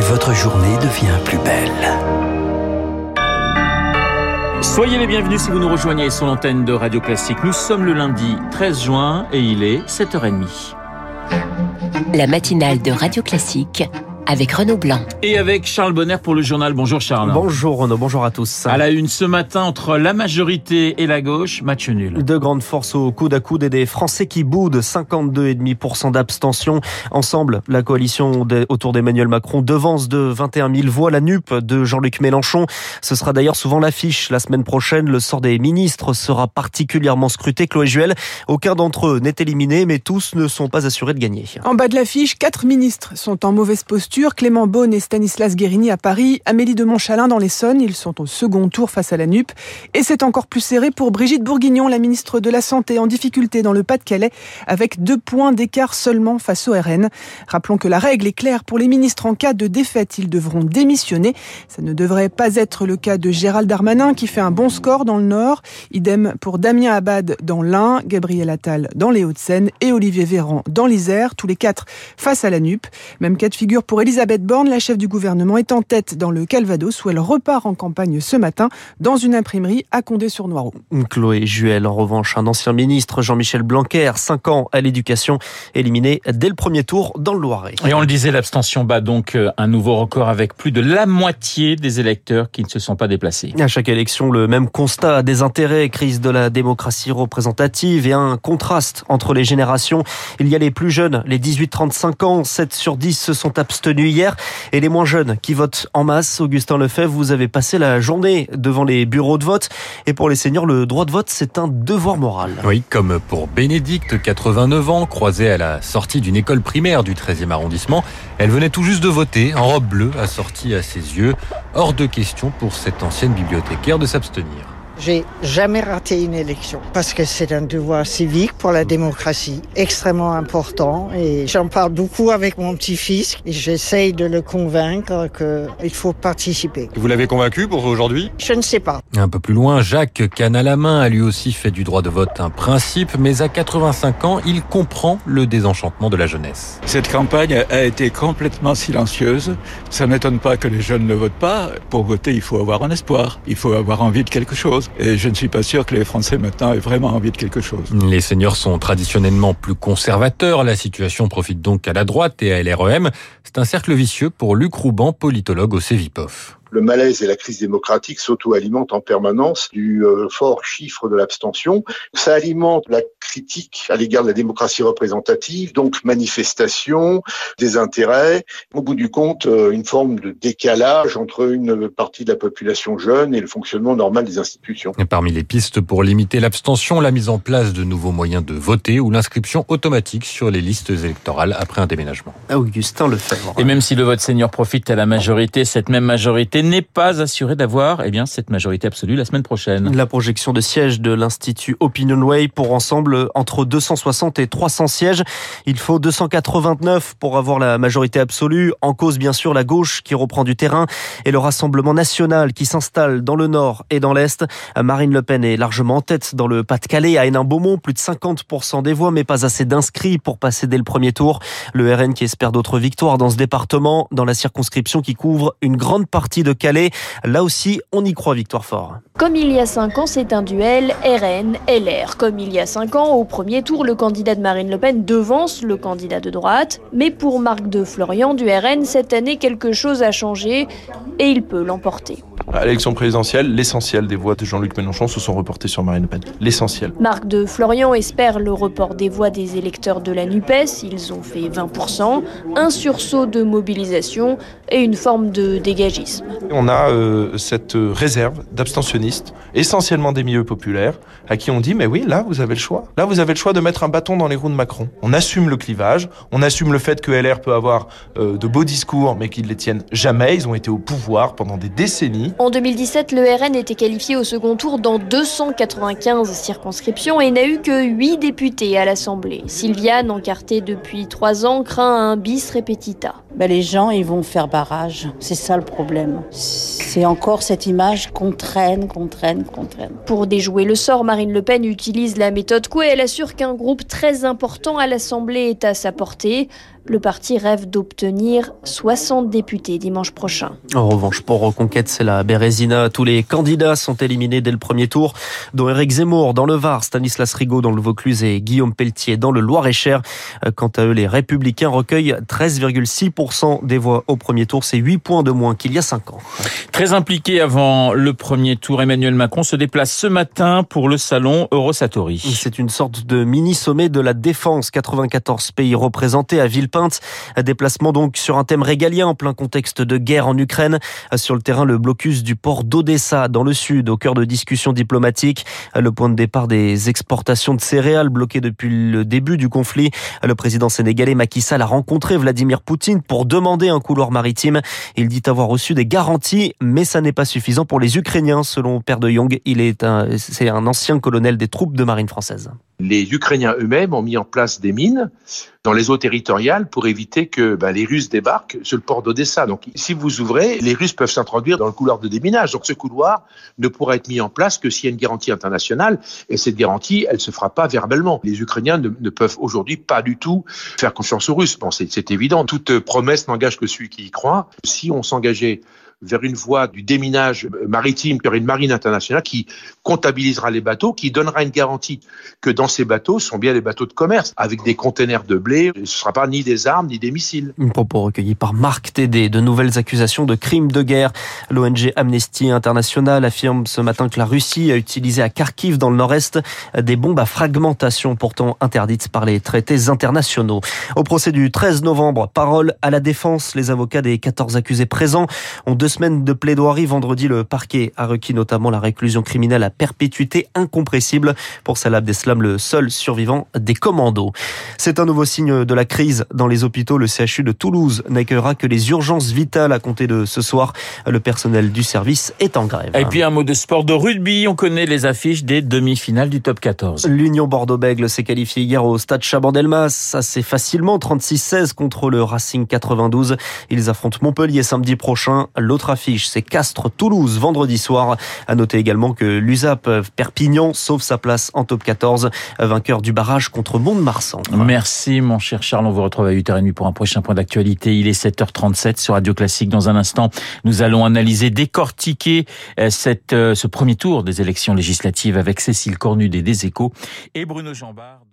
et votre journée devient plus belle. Soyez les bienvenus si vous nous rejoignez sur l'antenne de Radio Classique. Nous sommes le lundi 13 juin et il est 7h30. La matinale de Radio Classique avec Renaud Blanc. Et avec Charles Bonner pour le journal. Bonjour Charles. Bonjour Renaud, bonjour à tous. À la une ce matin entre la majorité et la gauche, match nul. De grandes forces au coude à coude et des Français qui boudent 52,5% d'abstention. Ensemble, la coalition autour d'Emmanuel Macron devance de 21 000 voix la NUP de Jean-Luc Mélenchon. Ce sera d'ailleurs souvent l'affiche. La semaine prochaine, le sort des ministres sera particulièrement scruté. Chloé Juel, aucun d'entre eux n'est éliminé, mais tous ne sont pas assurés de gagner. En bas de l'affiche, quatre ministres sont en mauvaise posture Clément Beaune et Stanislas Guérini à Paris, Amélie de Montchalin dans l'Essonne. Ils sont au second tour face à la NUP. Et c'est encore plus serré pour Brigitte Bourguignon, la ministre de la Santé, en difficulté dans le Pas-de-Calais, avec deux points d'écart seulement face au RN. Rappelons que la règle est claire pour les ministres en cas de défaite. Ils devront démissionner. Ça ne devrait pas être le cas de Gérald Darmanin, qui fait un bon score dans le Nord. Idem pour Damien Abad dans l'Ain, Gabriel Attal dans les Hauts-de-Seine et Olivier Véran dans l'Isère, tous les quatre face à la NUP. Même cas de figure pour Elisabeth Borne, la chef du gouvernement, est en tête dans le Calvados où elle repart en campagne ce matin dans une imprimerie à Condé-sur-Noireau. Chloé Juel, en revanche, un ancien ministre, Jean-Michel Blanquer, 5 ans à l'éducation, éliminé dès le premier tour dans le Loiret. Et on le disait, l'abstention bat donc euh, un nouveau record avec plus de la moitié des électeurs qui ne se sont pas déplacés. À chaque élection, le même constat, des intérêts, crise de la démocratie représentative et un contraste entre les générations. Il y a les plus jeunes, les 18-35 ans, 7 sur 10 se sont abstenus hier. Et les moins jeunes qui votent en masse, Augustin Lefebvre, vous avez passé la journée devant les bureaux de vote. Et pour les seniors, le droit de vote, c'est un devoir moral. Oui, comme pour Bénédicte, 89 ans, croisée à la sortie d'une école primaire du 13e arrondissement. Elle venait tout juste de voter, en robe bleue, assortie à ses yeux. Hors de question pour cette ancienne bibliothécaire de s'abstenir. J'ai jamais raté une élection parce que c'est un devoir civique pour la démocratie extrêmement important et j'en parle beaucoup avec mon petit-fils et j'essaye de le convaincre qu'il faut participer. Vous l'avez convaincu pour aujourd'hui? Je ne sais pas. Un peu plus loin, Jacques Canne à la main a lui aussi fait du droit de vote un principe, mais à 85 ans, il comprend le désenchantement de la jeunesse. Cette campagne a été complètement silencieuse. Ça n'étonne pas que les jeunes ne votent pas. Pour voter, il faut avoir un espoir. Il faut avoir envie de quelque chose. Et je ne suis pas sûr que les Français maintenant aient vraiment envie de quelque chose. Les seniors sont traditionnellement plus conservateurs. La situation profite donc à la droite et à LREM. C'est un cercle vicieux pour Luc Rouban, politologue au CEVIPOF le malaise et la crise démocratique s'auto-alimentent en permanence du euh, fort chiffre de l'abstention. Ça alimente la critique à l'égard de la démocratie représentative, donc manifestation, des intérêts. Au bout du compte, euh, une forme de décalage entre une partie de la population jeune et le fonctionnement normal des institutions. Et parmi les pistes pour limiter l'abstention, la mise en place de nouveaux moyens de voter ou l'inscription automatique sur les listes électorales après un déménagement. Augustin Lefebvre. Et même si le vote senior profite à la majorité, cette même majorité n'est pas assuré d'avoir eh bien, cette majorité absolue la semaine prochaine. La projection de sièges de l'Institut Opinionway pour ensemble entre 260 et 300 sièges. Il faut 289 pour avoir la majorité absolue. En cause, bien sûr, la gauche qui reprend du terrain et le Rassemblement national qui s'installe dans le nord et dans l'est. Marine Le Pen est largement en tête dans le Pas-de-Calais, à Hénin-Beaumont, plus de 50% des voix, mais pas assez d'inscrits pour passer dès le premier tour. Le RN qui espère d'autres victoires dans ce département, dans la circonscription qui couvre une grande partie de Calais. Là aussi, on y croit, Victoire Fort. Comme il y a cinq ans, c'est un duel RN-LR. Comme il y a cinq ans, au premier tour, le candidat de Marine Le Pen devance le candidat de droite. Mais pour Marc de Florian du RN, cette année, quelque chose a changé et il peut l'emporter. À l'élection présidentielle, l'essentiel des voix de Jean-Luc Mélenchon se sont reportées sur Marine Le Pen. L'essentiel. Marc de Florian espère le report des voix des électeurs de la NUPES. Ils ont fait 20%, un sursaut de mobilisation et une forme de dégagisme. On a euh, cette réserve d'abstentionnistes, essentiellement des milieux populaires, à qui on dit mais oui, là vous avez le choix. Là vous avez le choix de mettre un bâton dans les roues de Macron. On assume le clivage, on assume le fait que LR peut avoir euh, de beaux discours mais qu'ils ne les tiennent jamais. Ils ont été au pouvoir pendant des décennies. En 2017, le RN était qualifié au second tour dans 295 circonscriptions et n'a eu que 8 députés à l'Assemblée. Sylviane, encartée depuis 3 ans, craint un bis repetita. Ben les gens, ils vont faire barrage. C'est ça le problème. C'est encore cette image qu'on traîne, qu'on traîne, qu'on traîne. Pour déjouer le sort, Marine Le Pen utilise la méthode Coué. Elle assure qu'un groupe très important à l'Assemblée est à sa portée. Le parti rêve d'obtenir 60 députés dimanche prochain. En revanche, pour Reconquête, c'est la Bérésina. Tous les candidats sont éliminés dès le premier tour, dont Éric Zemmour dans le Var, Stanislas Rigaud dans le Vaucluse et Guillaume Pelletier dans le Loir-et-Cher. Quant à eux, les Républicains recueillent 13,6% des voix au premier tour. C'est 8 points de moins qu'il y a 5 ans. Très impliqué avant le premier tour, Emmanuel Macron se déplace ce matin pour le salon Eurosatori. C'est une sorte de mini-sommet de la défense. 94 pays représentés à Villepinte. Déplacement donc sur un thème régalien en plein contexte de guerre en Ukraine. Sur le terrain, le blocus du port d'Odessa dans le sud, au cœur de discussions diplomatiques. Le point de départ des exportations de céréales bloquées depuis le début du conflit. Le président sénégalais Macky Sall a rencontré Vladimir Poutine pour demander un couloir maritime. Il dit avoir reçu des garanties, mais ça n'est pas suffisant pour les Ukrainiens, selon Père de Jong. Il est c'est un ancien colonel des troupes de marine française. Les Ukrainiens eux-mêmes ont mis en place des mines dans les eaux territoriales pour éviter que ben, les Russes débarquent sur le port d'Odessa. Donc, si vous ouvrez, les Russes peuvent s'introduire dans le couloir de déminage. Donc, ce couloir ne pourra être mis en place que s'il y a une garantie internationale. Et cette garantie, elle se fera pas verbalement. Les Ukrainiens ne, ne peuvent aujourd'hui pas du tout faire confiance aux Russes. Bon, c'est évident. Toute promesse n'engage que celui qui y croit. Si on s'engageait vers une voie du déminage maritime, vers une marine internationale qui comptabilisera les bateaux, qui donnera une garantie que dans ces bateaux sont bien des bateaux de commerce, avec des containers de blé. Ce ne sera pas ni des armes, ni des missiles. Un propos recueilli par Marc Tédé. De nouvelles accusations de crimes de guerre. L'ONG Amnesty International affirme ce matin que la Russie a utilisé à Kharkiv, dans le nord-est, des bombes à fragmentation pourtant interdites par les traités internationaux. Au procès du 13 novembre, parole à la défense. Les avocats des 14 accusés présents ont deux semaines de plaidoirie. Vendredi, le parquet a requis notamment la réclusion criminelle à perpétuité incompressible pour Salah Abdeslam, le seul survivant des commandos. C'est un nouveau signe de la crise dans les hôpitaux. Le CHU de Toulouse n'accueillera que les urgences vitales à compter de ce soir. Le personnel du service est en grève. Et puis un mot de sport de rugby. On connaît les affiches des demi-finales du top 14. L'Union Bordeaux-Bègle s'est qualifiée hier au stade Chabandelmas assez facilement, 36-16 contre le Racing 92. Ils affrontent Montpellier samedi prochain. L'autre affiche, c'est Castres-Toulouse vendredi soir. À noter également que l'USAP Perpignan sauve sa place en top 14, vainqueur du barrage contre Mont-de-Marsan. Merci mon cher Charles, on vous retrouve à 8h30 pour un prochain point d'actualité. Il est 7h37 sur Radio Classique. Dans un instant, nous allons analyser, décortiquer euh, euh, ce premier tour des élections législatives avec Cécile Cornudet des Échos et Bruno Jambard.